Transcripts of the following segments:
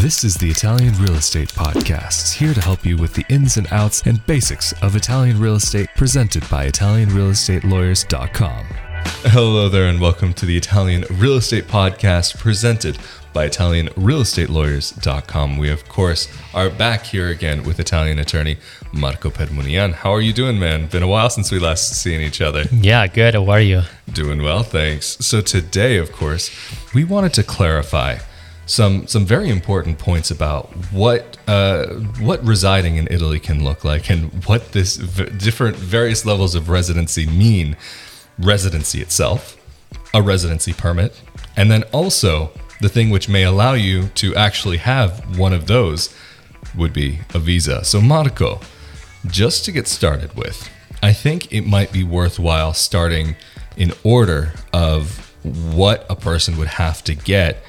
This is the Italian Real Estate Podcast, here to help you with the ins and outs and basics of Italian real estate, presented by ItalianRealEstateLawyers.com. Hello there, and welcome to the Italian Real Estate Podcast, presented by ItalianRealEstateLawyers.com. We, of course, are back here again with Italian attorney Marco Permunian. How are you doing, man? Been a while since we last seen each other. Yeah, good. How are you? Doing well, thanks. So today, of course, we wanted to clarify some some very important points about what uh, what residing in Italy can look like and what this v- different various levels of residency mean. Residency itself, a residency permit, and then also the thing which may allow you to actually have one of those would be a visa. So Marco, just to get started with, I think it might be worthwhile starting in order of what a person would have to get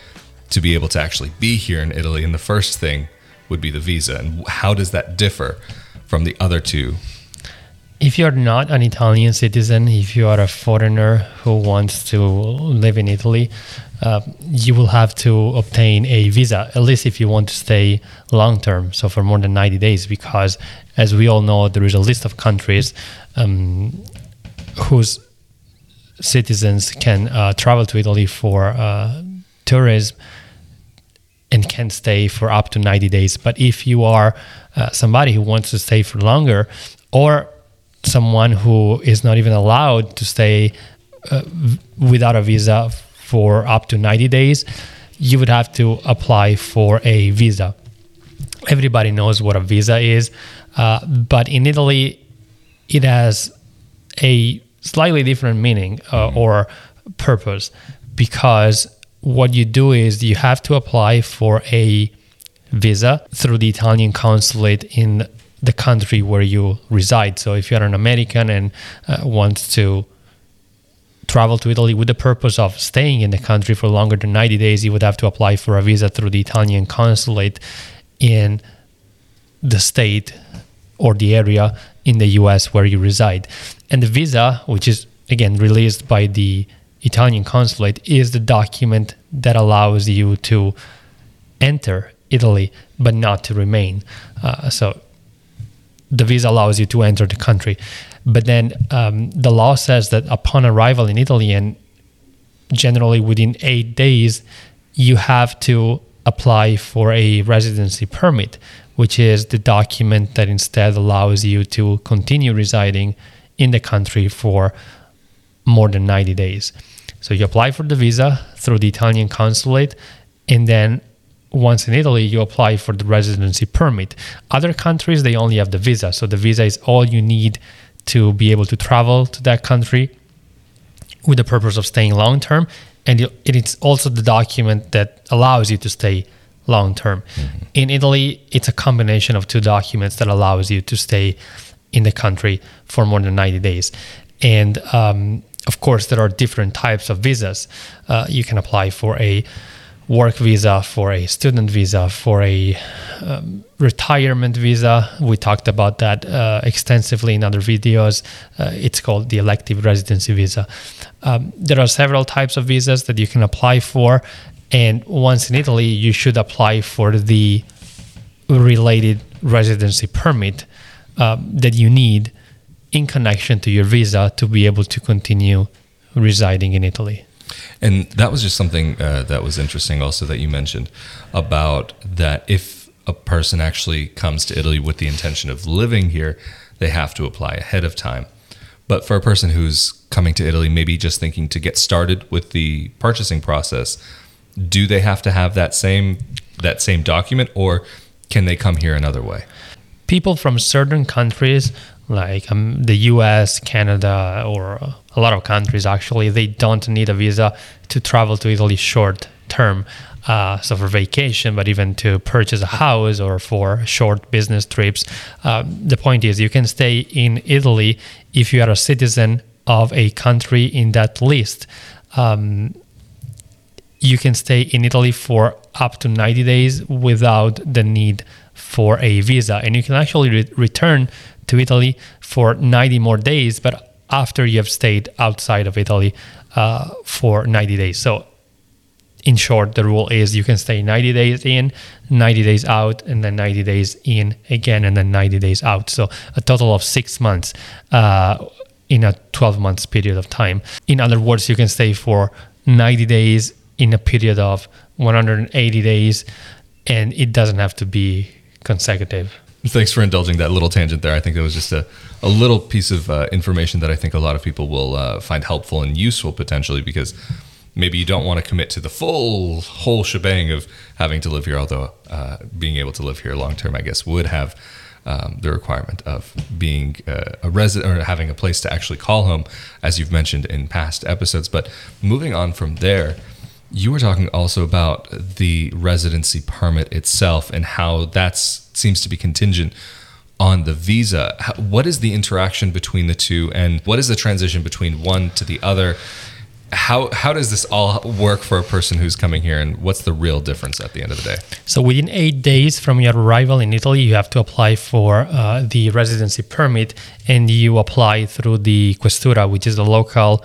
to be able to actually be here in Italy. And the first thing would be the visa. And how does that differ from the other two? If you're not an Italian citizen, if you are a foreigner who wants to live in Italy, uh, you will have to obtain a visa, at least if you want to stay long term, so for more than 90 days, because as we all know, there is a list of countries um, whose citizens can uh, travel to Italy for uh, tourism and can stay for up to 90 days. But if you are uh, somebody who wants to stay for longer, or someone who is not even allowed to stay uh, without a visa for up to 90 days, you would have to apply for a visa. Everybody knows what a visa is, uh, but in Italy, it has a slightly different meaning uh, or purpose because what you do is you have to apply for a visa through the Italian consulate in the country where you reside. So if you're an American and uh, want to travel to Italy with the purpose of staying in the country for longer than 90 days, you would have to apply for a visa through the Italian consulate in the state or the area in the US where you reside. And the visa, which is again released by the Italian consulate is the document that allows you to enter Italy but not to remain. Uh, so the visa allows you to enter the country. But then um, the law says that upon arrival in Italy and generally within eight days, you have to apply for a residency permit, which is the document that instead allows you to continue residing in the country for more than 90 days. So you apply for the visa through the Italian consulate, and then once in Italy, you apply for the residency permit. Other countries, they only have the visa. So the visa is all you need to be able to travel to that country with the purpose of staying long term. And it's also the document that allows you to stay long term. Mm-hmm. In Italy, it's a combination of two documents that allows you to stay in the country for more than 90 days. And um, of course, there are different types of visas. Uh, you can apply for a work visa, for a student visa, for a um, retirement visa. We talked about that uh, extensively in other videos. Uh, it's called the elective residency visa. Um, there are several types of visas that you can apply for. And once in Italy, you should apply for the related residency permit uh, that you need in connection to your visa to be able to continue residing in Italy. And that was just something uh, that was interesting, also that you mentioned about that if a person actually comes to Italy with the intention of living here, they have to apply ahead of time. But for a person who's coming to Italy, maybe just thinking to get started with the purchasing process, do they have to have that same that same document, or can they come here another way? People from certain countries like um, the US, Canada, or a lot of countries actually, they don't need a visa to travel to Italy short term. Uh, so for vacation, but even to purchase a house or for short business trips. Um, the point is, you can stay in Italy if you are a citizen of a country in that list. Um, you can stay in Italy for up to 90 days without the need for a visa, and you can actually re- return to Italy for 90 more days, but after you have stayed outside of Italy uh, for 90 days. So in short, the rule is you can stay 90 days in, 90 days out, and then 90 days in again, and then 90 days out. So a total of six months uh, in a 12 months period of time. In other words, you can stay for 90 days in a period of 180 days, and it doesn't have to be consecutive. Thanks for indulging that little tangent there. I think that was just a, a little piece of uh, information that I think a lot of people will uh, find helpful and useful potentially because maybe you don't want to commit to the full whole shebang of having to live here. Although uh, being able to live here long term, I guess, would have um, the requirement of being uh, a resident or having a place to actually call home, as you've mentioned in past episodes. But moving on from there, you were talking also about the residency permit itself and how that seems to be contingent on the visa. What is the interaction between the two, and what is the transition between one to the other? how how does this all work for a person who's coming here and what's the real difference at the end of the day so within eight days from your arrival in italy you have to apply for uh, the residency permit and you apply through the questura which is the local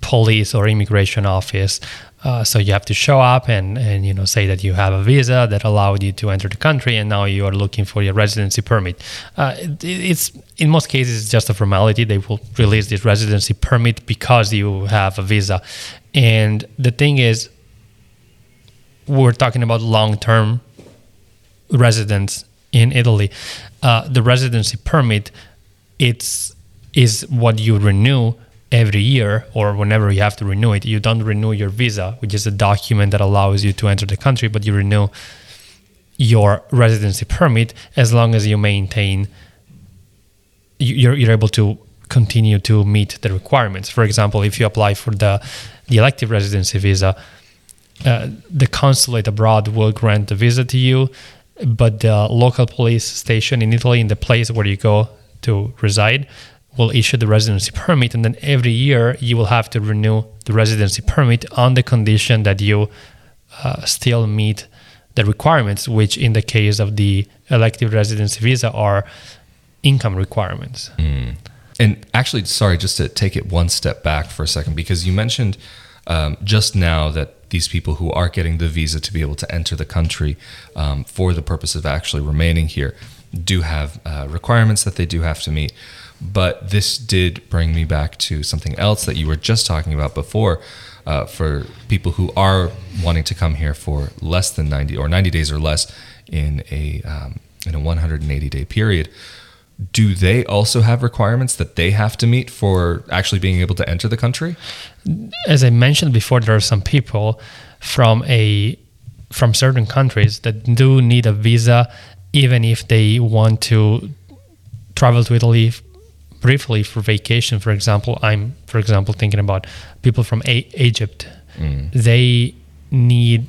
police or immigration office uh, so you have to show up and, and you know say that you have a visa that allowed you to enter the country, and now you are looking for your residency permit. Uh, it, it's in most cases it's just a formality. They will release this residency permit because you have a visa, and the thing is, we're talking about long-term residents in Italy. Uh, the residency permit, it's is what you renew every year or whenever you have to renew it. You don't renew your visa, which is a document that allows you to enter the country, but you renew your residency permit as long as you maintain you're, you're able to continue to meet the requirements. For example, if you apply for the, the elective residency visa, uh, the consulate abroad will grant the visa to you, but the local police station in Italy, in the place where you go to reside, will issue the residency permit, and then every year you will have to renew the residency permit on the condition that you uh, still meet the requirements, which in the case of the elective residency visa are income requirements. Mm. And actually, sorry, just to take it one step back for a second, because you mentioned um, just now that these people who are getting the visa to be able to enter the country um, for the purpose of actually remaining here do have uh, requirements that they do have to meet. But this did bring me back to something else that you were just talking about before. Uh, for people who are wanting to come here for less than 90 or 90 days or less in a um, in a 180 day period, do they also have requirements that they have to meet for actually being able to enter the country? As I mentioned before, there are some people from a from certain countries that do need a visa, even if they want to travel to Italy briefly for vacation, for example, I'm, for example, thinking about people from a- Egypt. Mm. They need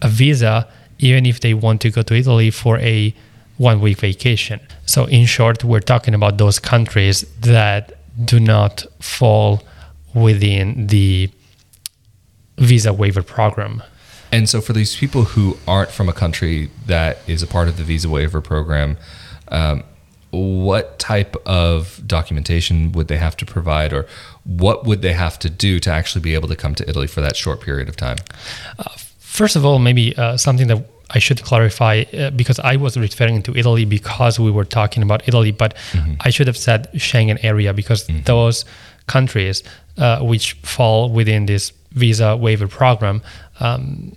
a visa even if they want to go to Italy for a one week vacation. So, in short, we're talking about those countries that do not fall within the visa waiver program. And so, for these people who aren't from a country that is a part of the visa waiver program, um, what type of documentation would they have to provide or what would they have to do to actually be able to come to Italy for that short period of time? Uh, first of all, maybe uh, something that I should clarify uh, because I was referring to Italy because we were talking about Italy, but mm-hmm. I should have said Schengen area because mm-hmm. those countries uh, which fall within this visa waiver program, um,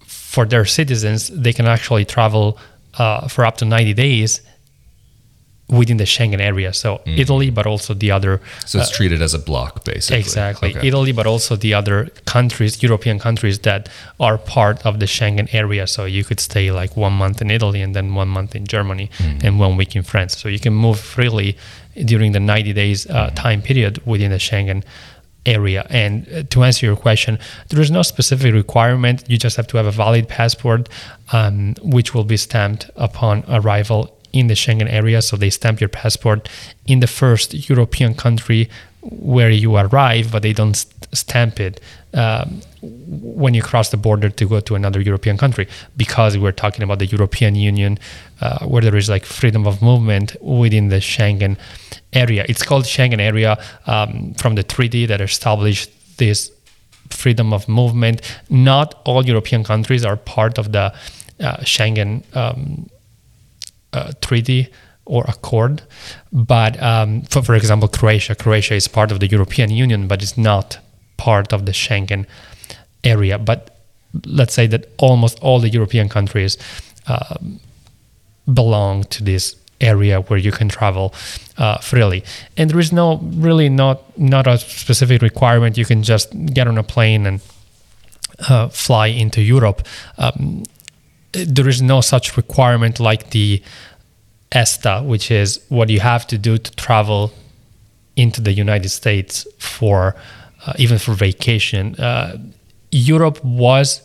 for their citizens, they can actually travel uh, for up to 90 days within the Schengen area. So mm. Italy, but also the other. So it's uh, treated as a block, basically. Exactly. Okay. Italy, but also the other countries, European countries that are part of the Schengen area. So you could stay like one month in Italy and then one month in Germany mm. and one week in France. So you can move freely during the 90 days uh, mm. time period within the Schengen area. And uh, to answer your question, there is no specific requirement. You just have to have a valid passport, um, which will be stamped upon arrival in the Schengen area. So they stamp your passport in the first European country where you arrive, but they don't stamp it um, when you cross the border to go to another European country because we're talking about the European Union uh, where there is like freedom of movement within the Schengen area. It's called Schengen area um, from the treaty that established this freedom of movement. Not all European countries are part of the uh, Schengen um, uh, treaty or accord, but um, for, for example, Croatia. Croatia is part of the European Union, but it's not part of the Schengen area. But let's say that almost all the European countries uh, belong to this area where you can travel uh, freely and there is no really not not a specific requirement you can just get on a plane and uh, fly into europe um, there is no such requirement like the ESTA, which is what you have to do to travel into the United States for uh, even for vacation. Uh, Europe was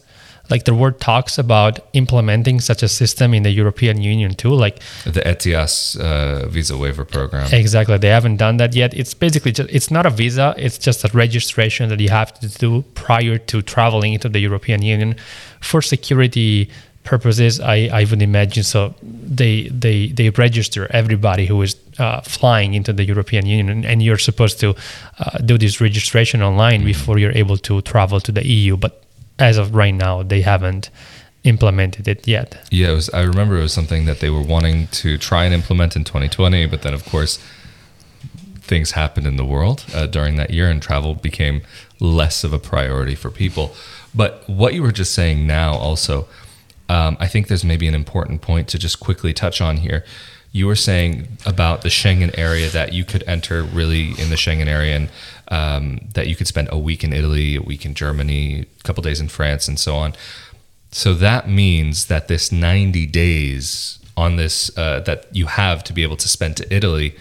like there were talks about implementing such a system in the European Union too, like the ETIAS uh, visa waiver program. Exactly, they haven't done that yet. It's basically just it's not a visa; it's just a registration that you have to do prior to traveling into the European Union for security purposes. I, I would imagine so. They they they register everybody who is uh, flying into the European Union, and, you're supposed to uh, do this registration online mm-hmm. before you're able to travel to the EU. But as of right now, they haven't implemented it yet. Yeah, it was, I remember it was something that they were wanting to try and implement in 2020, but then of course things happened in the world uh, during that year, and travel became less of a priority for people. But what you were just saying now, also, um, I think there's maybe an important point to just quickly touch on here. You were saying about the Schengen area that you could enter really in the Schengen area and um, that you could spend a week in Italy, a week in Germany, a couple days in France, and so on. So that means that this 90 days on this uh, that you have to be able to spend to Italy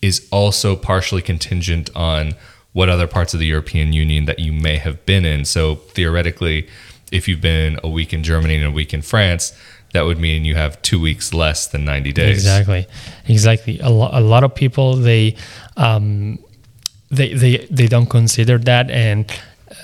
is also partially contingent on what other parts of the European Union that you may have been in. So theoretically, if you've been a week in Germany and a week in France, that would mean you have two weeks less than 90 days. Exactly. Exactly. A, lo- a lot of people, they, um, they, they, they don't consider that. And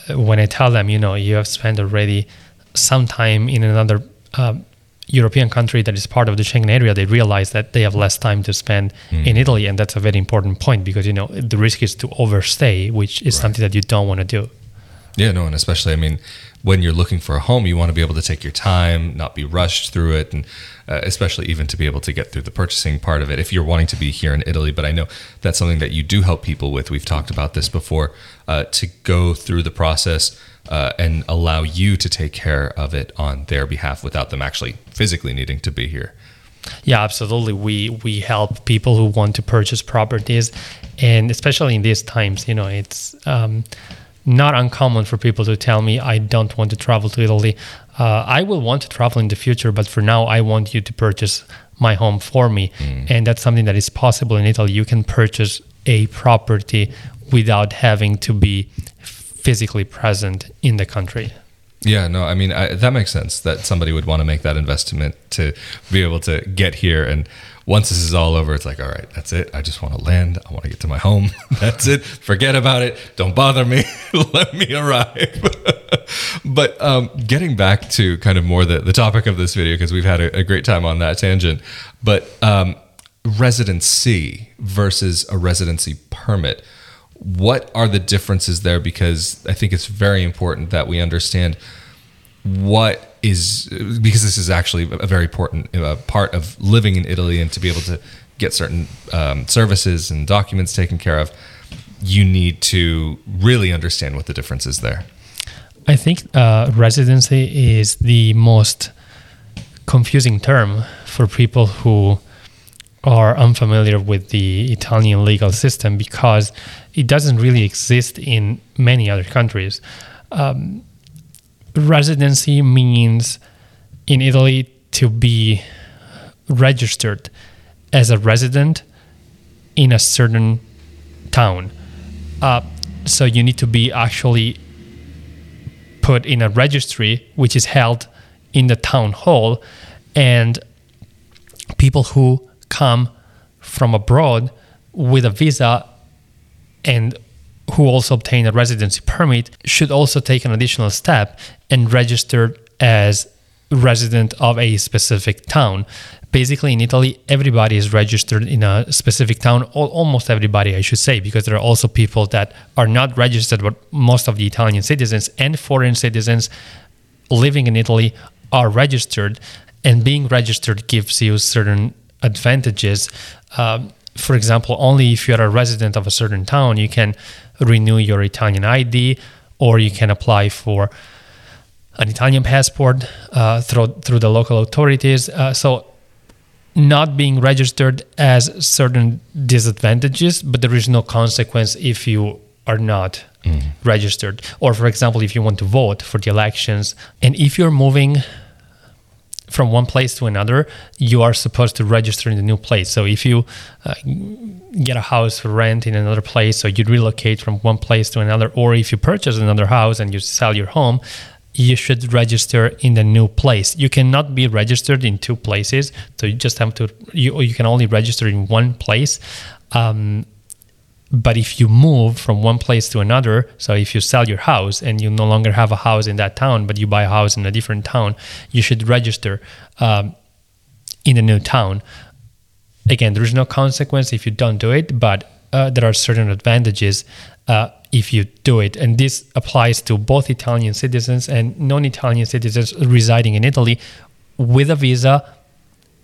uh, when I tell them, you know, you have spent already some time in another um, European country that is part of the Schengen area, they realize that they have less time to spend mm. in Italy. And that's a very important point because, you know, the risk is to overstay, which is right. something that you don't want to do. Yeah, no, and especially, I mean, when you're looking for a home, you want to be able to take your time, not be rushed through it, and uh, especially even to be able to get through the purchasing part of it if you're wanting to be here in Italy. But I know that's something that you do help people with. We've talked about this before uh, to go through the process uh, and allow you to take care of it on their behalf without them actually physically needing to be here. Yeah, absolutely. We we help people who want to purchase properties, and especially in these times, you know, it's. Um, not uncommon for people to tell me I don't want to travel to Italy. Uh, I will want to travel in the future, but for now, I want you to purchase my home for me. Mm. And that's something that is possible in Italy. You can purchase a property without having to be physically present in the country. Yeah, no, I mean, I, that makes sense that somebody would want to make that investment to be able to get here and once this is all over, it's like, all right, that's it. I just want to land. I want to get to my home. that's it. Forget about it. Don't bother me. Let me arrive. but um, getting back to kind of more the, the topic of this video, because we've had a, a, great time on that tangent, but um, residency versus a residency permit. What are the differences there? Because I think it's very important that we understand what is because this is actually a very important uh, part of living in Italy and to be able to get certain um, services and documents taken care of, you need to really understand what the difference is there. I think uh, residency is the most confusing term for people who are unfamiliar with the Italian legal system because it doesn't really exist in many other countries. Um, residency means in Italy to be registered as a resident in a certain town. Uh, so you need to be actually put in a registry, which is held in the town hall, and people who come from abroad with a visa and who also obtain a residency permit should also take an additional step and register as resident of a specific town. Basically, in Italy, everybody is registered in a specific town, almost everybody, I should say, because there are also people that are not registered, but most of the Italian citizens and foreign citizens living in Italy are registered, and being registered gives you certain advantages. Um, for example, only if you're a resident of a certain town, you can renew your Italian ID or you can apply for an Italian passport uh, through through the local authorities. Uh, so, not being registered has certain disadvantages, but there is no consequence if you are not mm. registered. Or, for example, if you want to vote for the elections, and if you're moving from one place to another, you are supposed to register in the new place. So if you uh, get a house for rent in another place, so you relocate from one place to another, or if you purchase another house and you sell your home, you should register in the new place. You cannot be registered in two places, so you just have to. You you can only register in one place. Um, but if you move from one place to another, so if you sell your house and you no longer have a house in that town, but you buy a house in a different town, you should register um, in a new town. Again, there is no consequence if you don't do it, but uh, there are certain advantages uh, if you do it. And this applies to both Italian citizens and non Italian citizens residing in Italy with a visa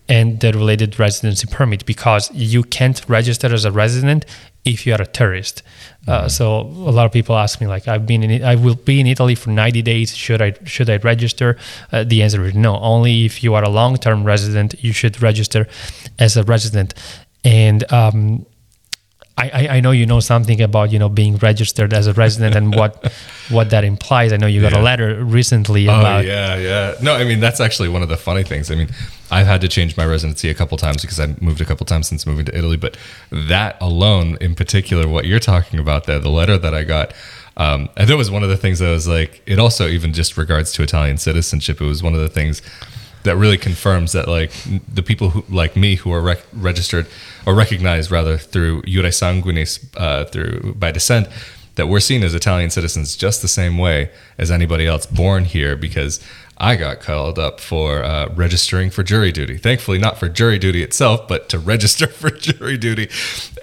and the related residency permit because you can't register as a resident if you are a tourist. Uh, mm-hmm. so a lot of people ask me like, I've been in, I will be in Italy for 90 days. Should I should I register? Uh, the answer is no. Only if you are a long term resident, you should register as a resident. And um, I, I, know you know something about you know being registered as a resident and what what that implies. I know you got yeah. a letter recently oh, about. yeah, yeah. No, I mean that's actually one of the funny things. I mean, I've had to change my residency a couple times because I moved a couple times since moving to Italy. But that alone, in particular, what you're talking about there, the letter that I got. Um, and that was one of the things that was like. It also even just regards to Italian citizenship. It was one of the things that really confirms that like the people who like me who are rec- registered or recognized rather through Iure Sanguinis uh, through by descent that we're seen as Italian citizens just the same way as anybody else born here because I got called up for uh, registering for jury duty. Thankfully, not for jury duty itself, but to register for jury duty,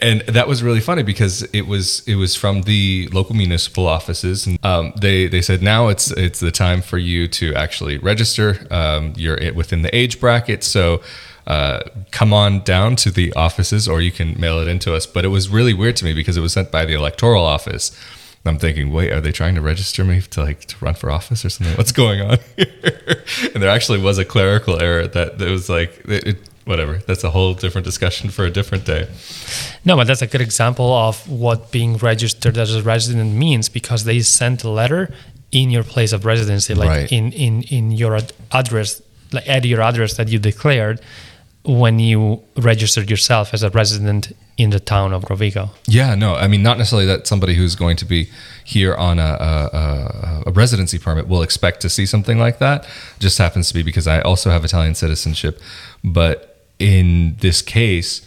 and that was really funny because it was it was from the local municipal offices, and um, they they said now it's it's the time for you to actually register. Um, you're within the age bracket, so. Uh, come on down to the offices or you can mail it into us. But it was really weird to me because it was sent by the electoral office. I'm thinking, wait, are they trying to register me to like to run for office or something? What's going on here? and there actually was a clerical error that, that was like, it, it, whatever. That's a whole different discussion for a different day. No, but that's a good example of what being registered as a resident means because they sent a letter in your place of residency, like right. in, in, in your address, like at your address that you declared when you registered yourself as a resident in the town of Rovigo. Yeah, no, I mean, not necessarily that somebody who's going to be here on a, a, a, residency permit will expect to see something like that. Just happens to be because I also have Italian citizenship, but in this case,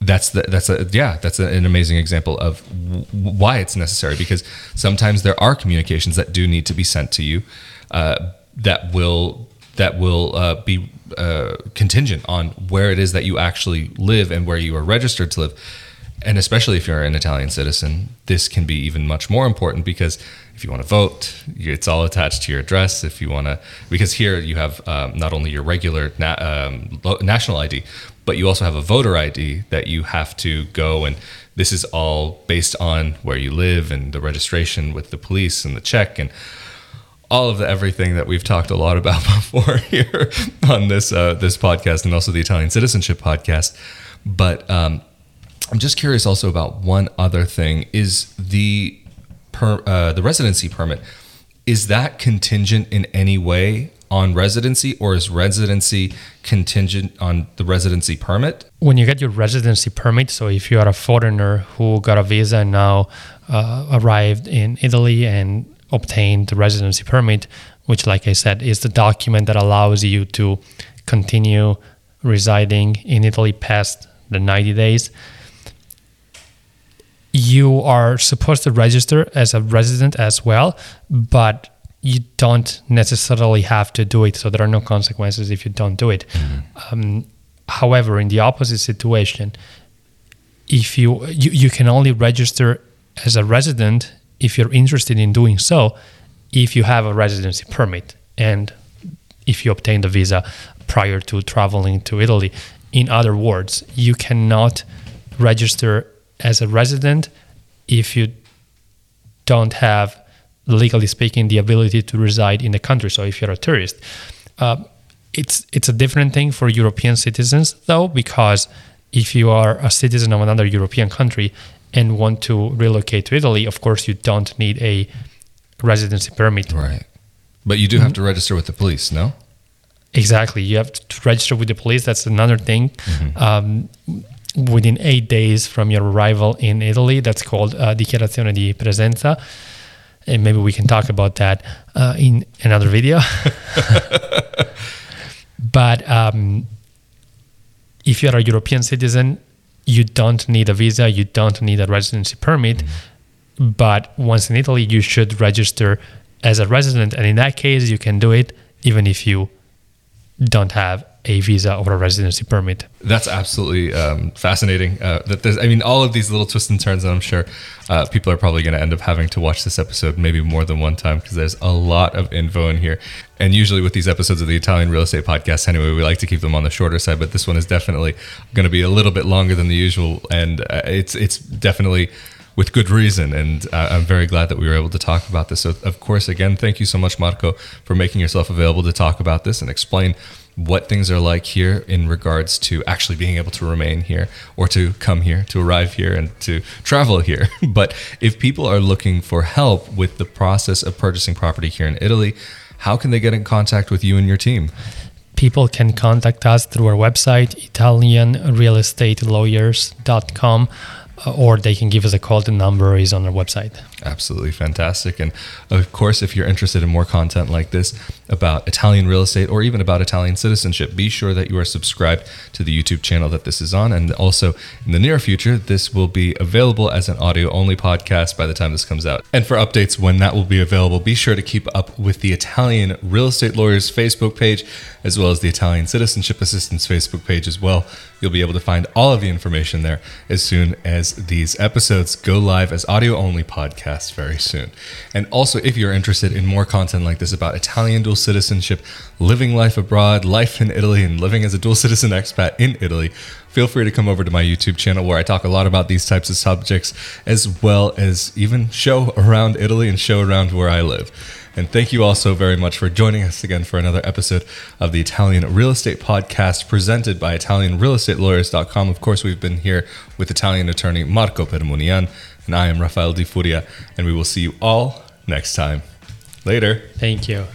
that's the, that's a yeah that's a, an amazing example of w- why it's necessary because sometimes there are communications that do need to be sent to you uh, that will that will uh, be uh, contingent on where it is that you actually live and where you are registered to live. And especially if you're an Italian citizen, this can be even much more important because if you want to vote, it's all attached to your address. If you want to, because here you have um, not only your regular na- um, national ID, but you also have a voter ID that you have to go and this is all based on where you live and the registration with the police and the check and all of the everything that we've talked a lot about before here on this uh, this podcast and also the Italian citizenship podcast. But um, I'm just curious also about one other thing: is the per, uh, the residency permit is that contingent in any way on residency, or is residency contingent on the residency permit? When you get your residency permit, so if you are a foreigner who got a visa and now uh, arrived in Italy and obtain the residency permit, which, like I said, is the document that allows you to continue residing in Italy past the 90 days. You are supposed to register as a resident as well, but you don't necessarily have to do it. So there are no consequences if you don't do it. Um, however, in the opposite situation, if you, you you can only register as a resident if you're interested in doing so, if you have a residency permit and if you obtain the visa prior to traveling to Italy. In other words, you cannot register as a resident if you don't have, legally speaking, the ability to reside in the country. So if you're a tourist, uh, it's it's a different thing for European citizens though, because if you are a citizen of another European country and want to relocate to Italy, of course you don't need a residency permit. Right. But you do have to register with the police, no? Exactly. You have to register with the police. That's another thing. Um, within eight days from your arrival in Italy, that's called uh, dichiarazione di presenza. And maybe we can talk about that uh, in another video. but um, if you're a European citizen, you don't need a visa, you don't need a residency permit. Mm-hmm. But once in Italy, you should register as a resident. And in that case, you can do it even if you don't have a visa or a residency permit. That's absolutely um, fascinating. Uh, that there's, I mean, all of these little twists and turns, and I'm sure uh, people are probably going to end up having to watch this episode maybe more than one time because there's a lot of info in here. And usually with these episodes of the Italian Real Estate Podcast, anyway, we like to keep them on the shorter side, but this one is definitely going to be a little bit longer than the usual, and uh, it's it's definitely with good reason. And uh, I'm very glad that we were able to talk about this. So, of course, again, thank you so much, Marco, for making yourself available to talk about this and explain what things are like here in regards to actually being able to remain here or to come here, to arrive here, and to travel here. but if people are looking for help with the process of purchasing property here in Italy, how can they get in contact with you and your team? People can contact us through our website, italianrealestatelawyers.com, uh, or they can give us a call. The number is on our website. Absolutely fantastic. And of course, if you're interested in more content like this about Italian real estate or even about Italian citizenship, be sure that you are subscribed to the YouTube channel that this is on. And also, in the near future, this will be available as an audio only podcast by the time this comes out. And for updates when that will be available, be sure to keep up with the Italian Real Estate Lawyers Facebook page, as well as the Italian Citizenship Assistance Facebook page as well. You'll be able to find all of the information there as soon as these episodes go live as audio only podcasts very soon. And also, if you're interested in more content like this about Italian dual citizenship, living life abroad, life in Italy, and living as a dual citizen expat in Italy, feel free to come over to my YouTube channel where I talk a lot about these types of subjects, as well as even show around Italy and show around where I live. And thank you all so very much for joining us again for another episode of the Italian Real Estate Podcast presented by ItalianRealEstate.Lawyers.com. Of course, we've been here with Italian attorney Marco Permunian, and I am Rafael Di Furia, and we will see you all next time. Later. Thank you.